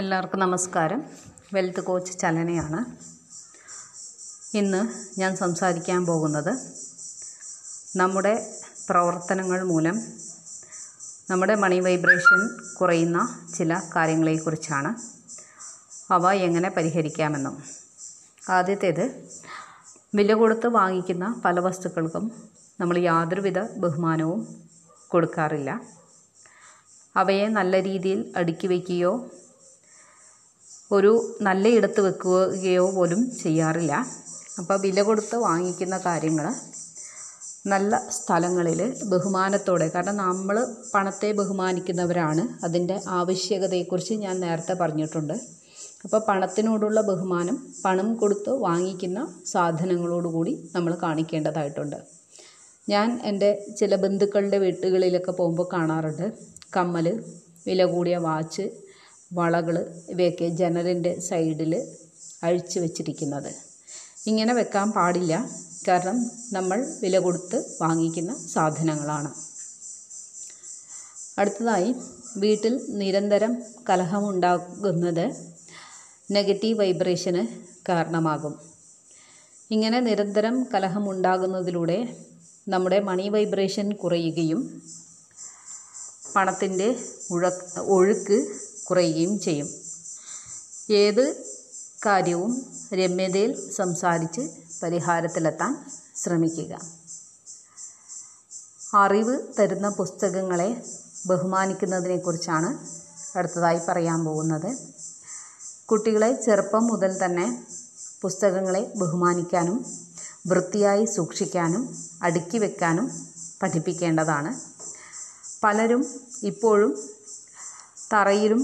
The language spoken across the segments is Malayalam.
എല്ലാവർക്കും നമസ്കാരം. വെൽത്ത് കോച്ച് ചലനയാണ്. ഇന്ന് ഞാൻ സംസാരിക്കാൻ പോകുന്നത് നമ്മുടെ പ്രവർത്തനങ്ങൾ മൂലം നമ്മുടെ മണി വൈബ്രേഷൻ കുറയുന്ന ചില കാര്യങ്ങളെക്കുറിച്ചാണ്. അവ എങ്ങനെ പരിഹരിക്കാമെന്നും. ആദ്യത്തേത് വില കൊടുത്ത് വാങ്ങിക്കുന്ന പല വസ്തുക്കൾക്കും നമ്മൾ യാതൊരുവിധ ബഹുമാനവും കൊടുക്കാറില്ല. അവയെ നല്ല രീതിയിൽ അടുക്കി വയ്ക്കുകയോ ഒരു നല്ല ഇടത്ത് വെക്കുകയോ പോലും ചെയ്യാറില്ല. അപ്പോൾ വില കൊടുത്ത് വാങ്ങിക്കുന്ന കാര്യങ്ങൾ നല്ല സ്ഥലങ്ങളിൽ ബഹുമാനത്തോടെ കാരണം നമ്മൾ പണത്തെ ബഹുമാനിക്കുന്നവരാണ്. അതിന്റെ ആവശ്യകതയെക്കുറിച്ച് ഞാൻ നേരത്തെ പറഞ്ഞിട്ടുണ്ട്. അപ്പോൾ പണത്തിനോടുള്ള ബഹുമാനം പണം കൊടുത്ത് വാങ്ങിക്കുന്ന സാധനങ്ങളോടുകൂടി നമ്മൾ കാണിക്കേണ്ടതായിട്ടുണ്ട്. ഞാൻ എന്റെ ചില ബന്ധുക്കളുടെ വീട്ടുകളിലൊക്കെ പോകുമ്പോൾ കാണാറുണ്ട്. കമ്മൽ വില കൂടിയ വാച്ച് വളകൾ ഇവയൊക്കെ ജനലിന്റെ സൈഡിൽ അഴിച്ചു വെച്ചിരിക്കുന്നത്. ഇങ്ങനെ വെക്കാൻ പാടില്ല. കാരണം നമ്മൾ വില കൊടുത്ത് വാങ്ങിക്കുന്ന സാധനങ്ങളാണ്. അടുത്തതായി വീട്ടിൽ നിരന്തരം കലഹമുണ്ടാകുന്നത് നെഗറ്റീവ് വൈബ്രേഷന് കാരണമാകും. ഇങ്ങനെ നിരന്തരം കലഹമുണ്ടാകുന്നതിലൂടെ നമ്മുടെ മണി വൈബ്രേഷൻ കുറയുകയും പണത്തിന്റെ ഒഴുക്ക് കുറയുകയും ചെയ്യും. ഏത് കാര്യവും രമ്യതയിൽ സംസാരിച്ച് പരിഹാരത്തിലെത്താൻ ശ്രമിക്കുക. അറിവ് തരുന്ന പുസ്തകങ്ങളെ ബഹുമാനിക്കുന്നതിനെക്കുറിച്ചാണ് അടുത്തതായി പറയാൻ പോകുന്നത്. കുട്ടികളെ ചെറുപ്പം മുതൽ തന്നെ പുസ്തകങ്ങളെ ബഹുമാനിക്കാനും വൃത്തിയായി സൂക്ഷിക്കാനും അടുക്കി വെക്കാനും പഠിപ്പിക്കേണ്ടതാണ്. പലരും ഇപ്പോഴും തറയിലും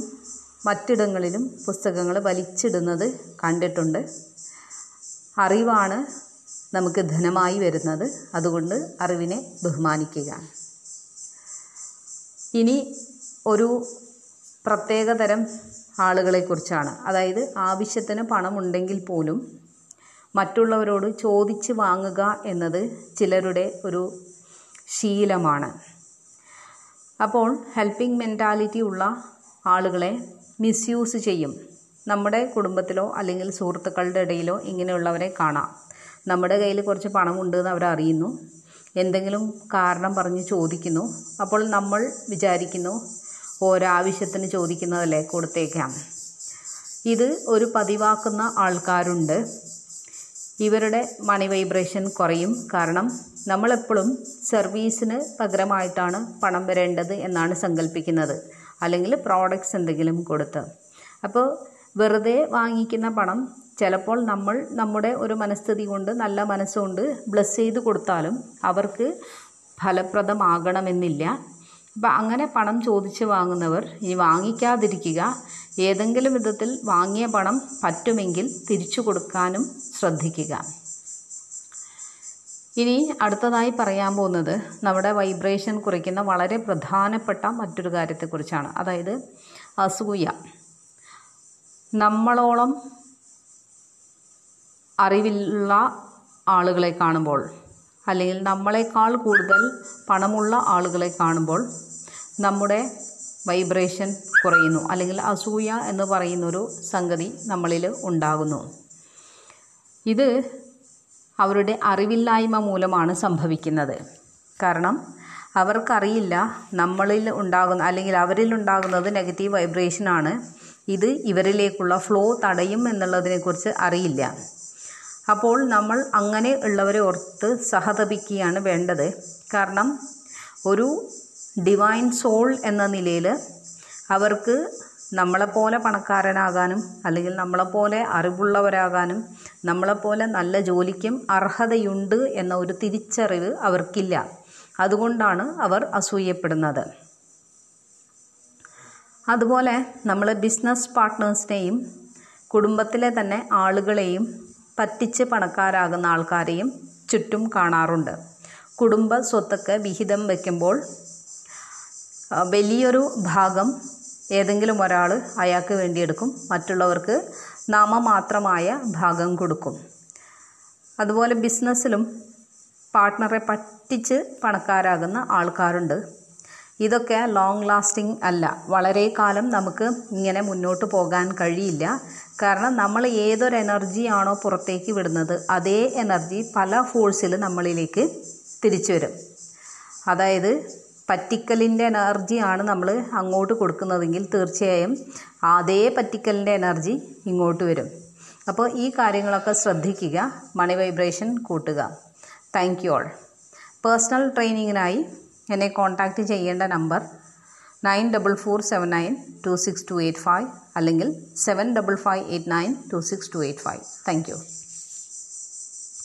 മറ്റിടങ്ങളിലും പുസ്തകങ്ങൾ വലിച്ചിടുന്നത് കണ്ടിട്ടുണ്ട്. അറിവാണ് നമുക്ക് ധനമായി വരുന്നത്. അതുകൊണ്ട് അറിവിനെ ബഹുമാനിക്കുക ഇനി ഒരു പ്രത്യേകതരം ആളുകളെക്കുറിച്ചാണ്. അതായത് ആവശ്യത്തിന് പണമുണ്ടെങ്കിൽ പോലും മറ്റുള്ളവരോട് ചോദിച്ച് വാങ്ങുക എന്നത് ചിലരുടെ ഒരു ശീലമാണ്. അപ്പോൾ ഹെൽപ്പിംഗ് മെന്റാലിറ്റി ഉള്ള ആളുകളെ മിസ്യൂസ് ചെയ്യും. നമ്മുടെ കുടുംബത്തിലോ അല്ലെങ്കിൽ സുഹൃത്തുക്കളുടെ ഇടയിലോ ഇങ്ങനെയുള്ളവരെ കാണാം. നമ്മുടെ കയ്യിൽ കുറച്ച് പണമുണ്ട് എന്ന് അവരറിയുന്നു എന്തെങ്കിലും കാരണം പറഞ്ഞ് ചോദിക്കുന്നു. അപ്പോൾ നമ്മൾ വിചാരിക്കുന്നു ഒരാവശ്യത്തിന് ചോദിക്കുന്നതല്ലേ കൊടുത്തേക്കാം. ഇത് ഒരു പതിവാക്കുന്ന ആൾക്കാരുണ്ട്. ഇവരുടെ മണി വൈബ്രേഷൻ കുറയും. കാരണം നമ്മളെപ്പോഴും സർവീസിന് പകരമായിട്ടാണ് പണം വരേണ്ടത് എന്നാണ് സങ്കല്പിക്കുന്നത് അല്ലെങ്കിൽ പ്രോഡക്റ്റ്സ് എന്തെങ്കിലും കൊടുത്ത്. അപ്പോൾ വെറുതെ വാങ്ങിക്കുന്ന പണം ചിലപ്പോൾ നമ്മൾ നമ്മുടെ ഒരു മനസ്ഥിതി കൊണ്ട് നല്ല മനസ്സുകൊണ്ട് ബ്ലസ് ചെയ്ത് കൊടുത്താലും അവർക്ക് ഫലപ്രദമാകണമെന്നില്ല. അപ്പം അങ്ങനെ പണം ചോദിച്ച് വാങ്ങുന്നവർ ഈ വാങ്ങിക്കാതിരിക്കുക. ഏതെങ്കിലും വിധത്തിൽ വാങ്ങിയ പണം പറ്റുമെങ്കിൽ തിരിച്ചു കൊടുക്കാനും ശ്രദ്ധിക്കുക. ഇനി അടുത്തതായി പറയാൻ പോകുന്നത് നമ്മുടെ വൈബ്രേഷൻ കുറയ്ക്കുന്ന വളരെ പ്രധാനപ്പെട്ട മറ്റൊരു കാര്യത്തെക്കുറിച്ചാണ്. അതായത് അസൂയ. നമ്മളോളം അറിവില്ല ആളുകളെ കാണുമ്പോൾ അല്ലെങ്കിൽ നമ്മളെക്കാൾ കൂടുതൽ പണമുള്ള ആളുകളെ കാണുമ്പോൾ നമ്മുടെ വൈബ്രേഷൻ കുറയുന്നു അല്ലെങ്കിൽ അസൂയ എന്ന് പറയുന്നൊരു സംഗതി നമ്മളിൽ ഉണ്ടാകുന്നു. ഇത് അവരുടെ അറിവില്ലായ്മ മൂലമാണ് സംഭവിക്കുന്നത്. കാരണം അവർക്കറിയില്ല നമ്മളിൽ ഉണ്ടാകുന്ന അല്ലെങ്കിൽ അവരിൽ ഉണ്ടാകുന്നത് നെഗറ്റീവ് വൈബ്രേഷൻ ആണ്. ഇത് ഇവരിലേക്കുള്ള ഫ്ലോ തടയും എന്നുള്ളതിനെക്കുറിച്ച് അറിയില്ല. അപ്പോൾ നമ്മൾ അങ്ങനെ ഉള്ളവരെ ഓർത്ത് സഹതപിക്കുകയാണ് വേണ്ടത്. കാരണം ഒരു ഡിവൈൻ സോൾ എന്ന നിലയിൽ അവർക്ക് നമ്മളെപ്പോലെ പണക്കാരനാകാനും അല്ലെങ്കിൽ നമ്മളെപ്പോലെ അറിവുള്ളവരാകാനും നമ്മളെപ്പോലെ നല്ല ജോലിക്കും അർഹതയുണ്ട് എന്ന ഒരു തിരിച്ചറിവ് അവർക്കില്ല. അതുകൊണ്ടാണ് അവർ അസൂയപ്പെടുന്നത്. അതുപോലെ നമ്മൾ ബിസിനസ് പാർട്ട്നേഴ്സിനെയും കുടുംബത്തിലെ തന്നെ ആളുകളെയും പറ്റിച്ച് പണക്കാരാകുന്ന ആൾക്കാരെയും ചുറ്റും കാണാറുണ്ട്. കുടുംബ സ്വത്തൊക്കെ വിഹിതം വയ്ക്കുമ്പോൾ വലിയൊരു ഭാഗം ഏതെങ്കിലും ഒരാൾ അയാൾക്ക് വേണ്ടി എടുക്കും മറ്റുള്ളവർക്ക് നാമമാത്രമായ ഭാഗം കൊടുക്കും. അതുപോലെ ബിസിനസ്സിലും പാർട്ട്ണറെ പറ്റിച്ച് പണക്കാരാകുന്ന ആൾക്കാരുണ്ട്. ഇതൊക്കെ ലോങ് ലാസ്റ്റിംഗ് അല്ല. വളരെ കാലം നമുക്ക് ഇങ്ങനെ മുന്നോട്ട് പോകാൻ കഴിയില്ല. കാരണം നമ്മൾ ഏതൊരു എനർജിയാണോ പുറത്തേക്ക് വിടുന്നത് അതേ എനർജി പല ഫോഴ്സിൽ നമ്മളിലേക്ക് തിരിച്ചു വരും അതായത് പറ്റിക്കലിന്റെ എനർജിയാണ് നമ്മൾ അങ്ങോട്ട് കൊടുക്കുന്നതെങ്കിൽ തീർച്ചയായും അതേ പറ്റിക്കലിന്റെ എനർജി ഇങ്ങോട്ട് വരും. അപ്പോൾ ഈ കാര്യങ്ങളൊക്കെ ശ്രദ്ധിക്കുക മണി വൈബ്രേഷൻ കൂട്ടുക. താങ്ക് യു ഓൾ പേഴ്സണൽ ട്രെയിനിങ്ങിനായി എന്നെ കോൺടാക്റ്റ് ചെയ്യേണ്ട number nine double four seven nine two six two eight five അല്ലെങ്കിൽ seven double five eight nine two six two eight five thank you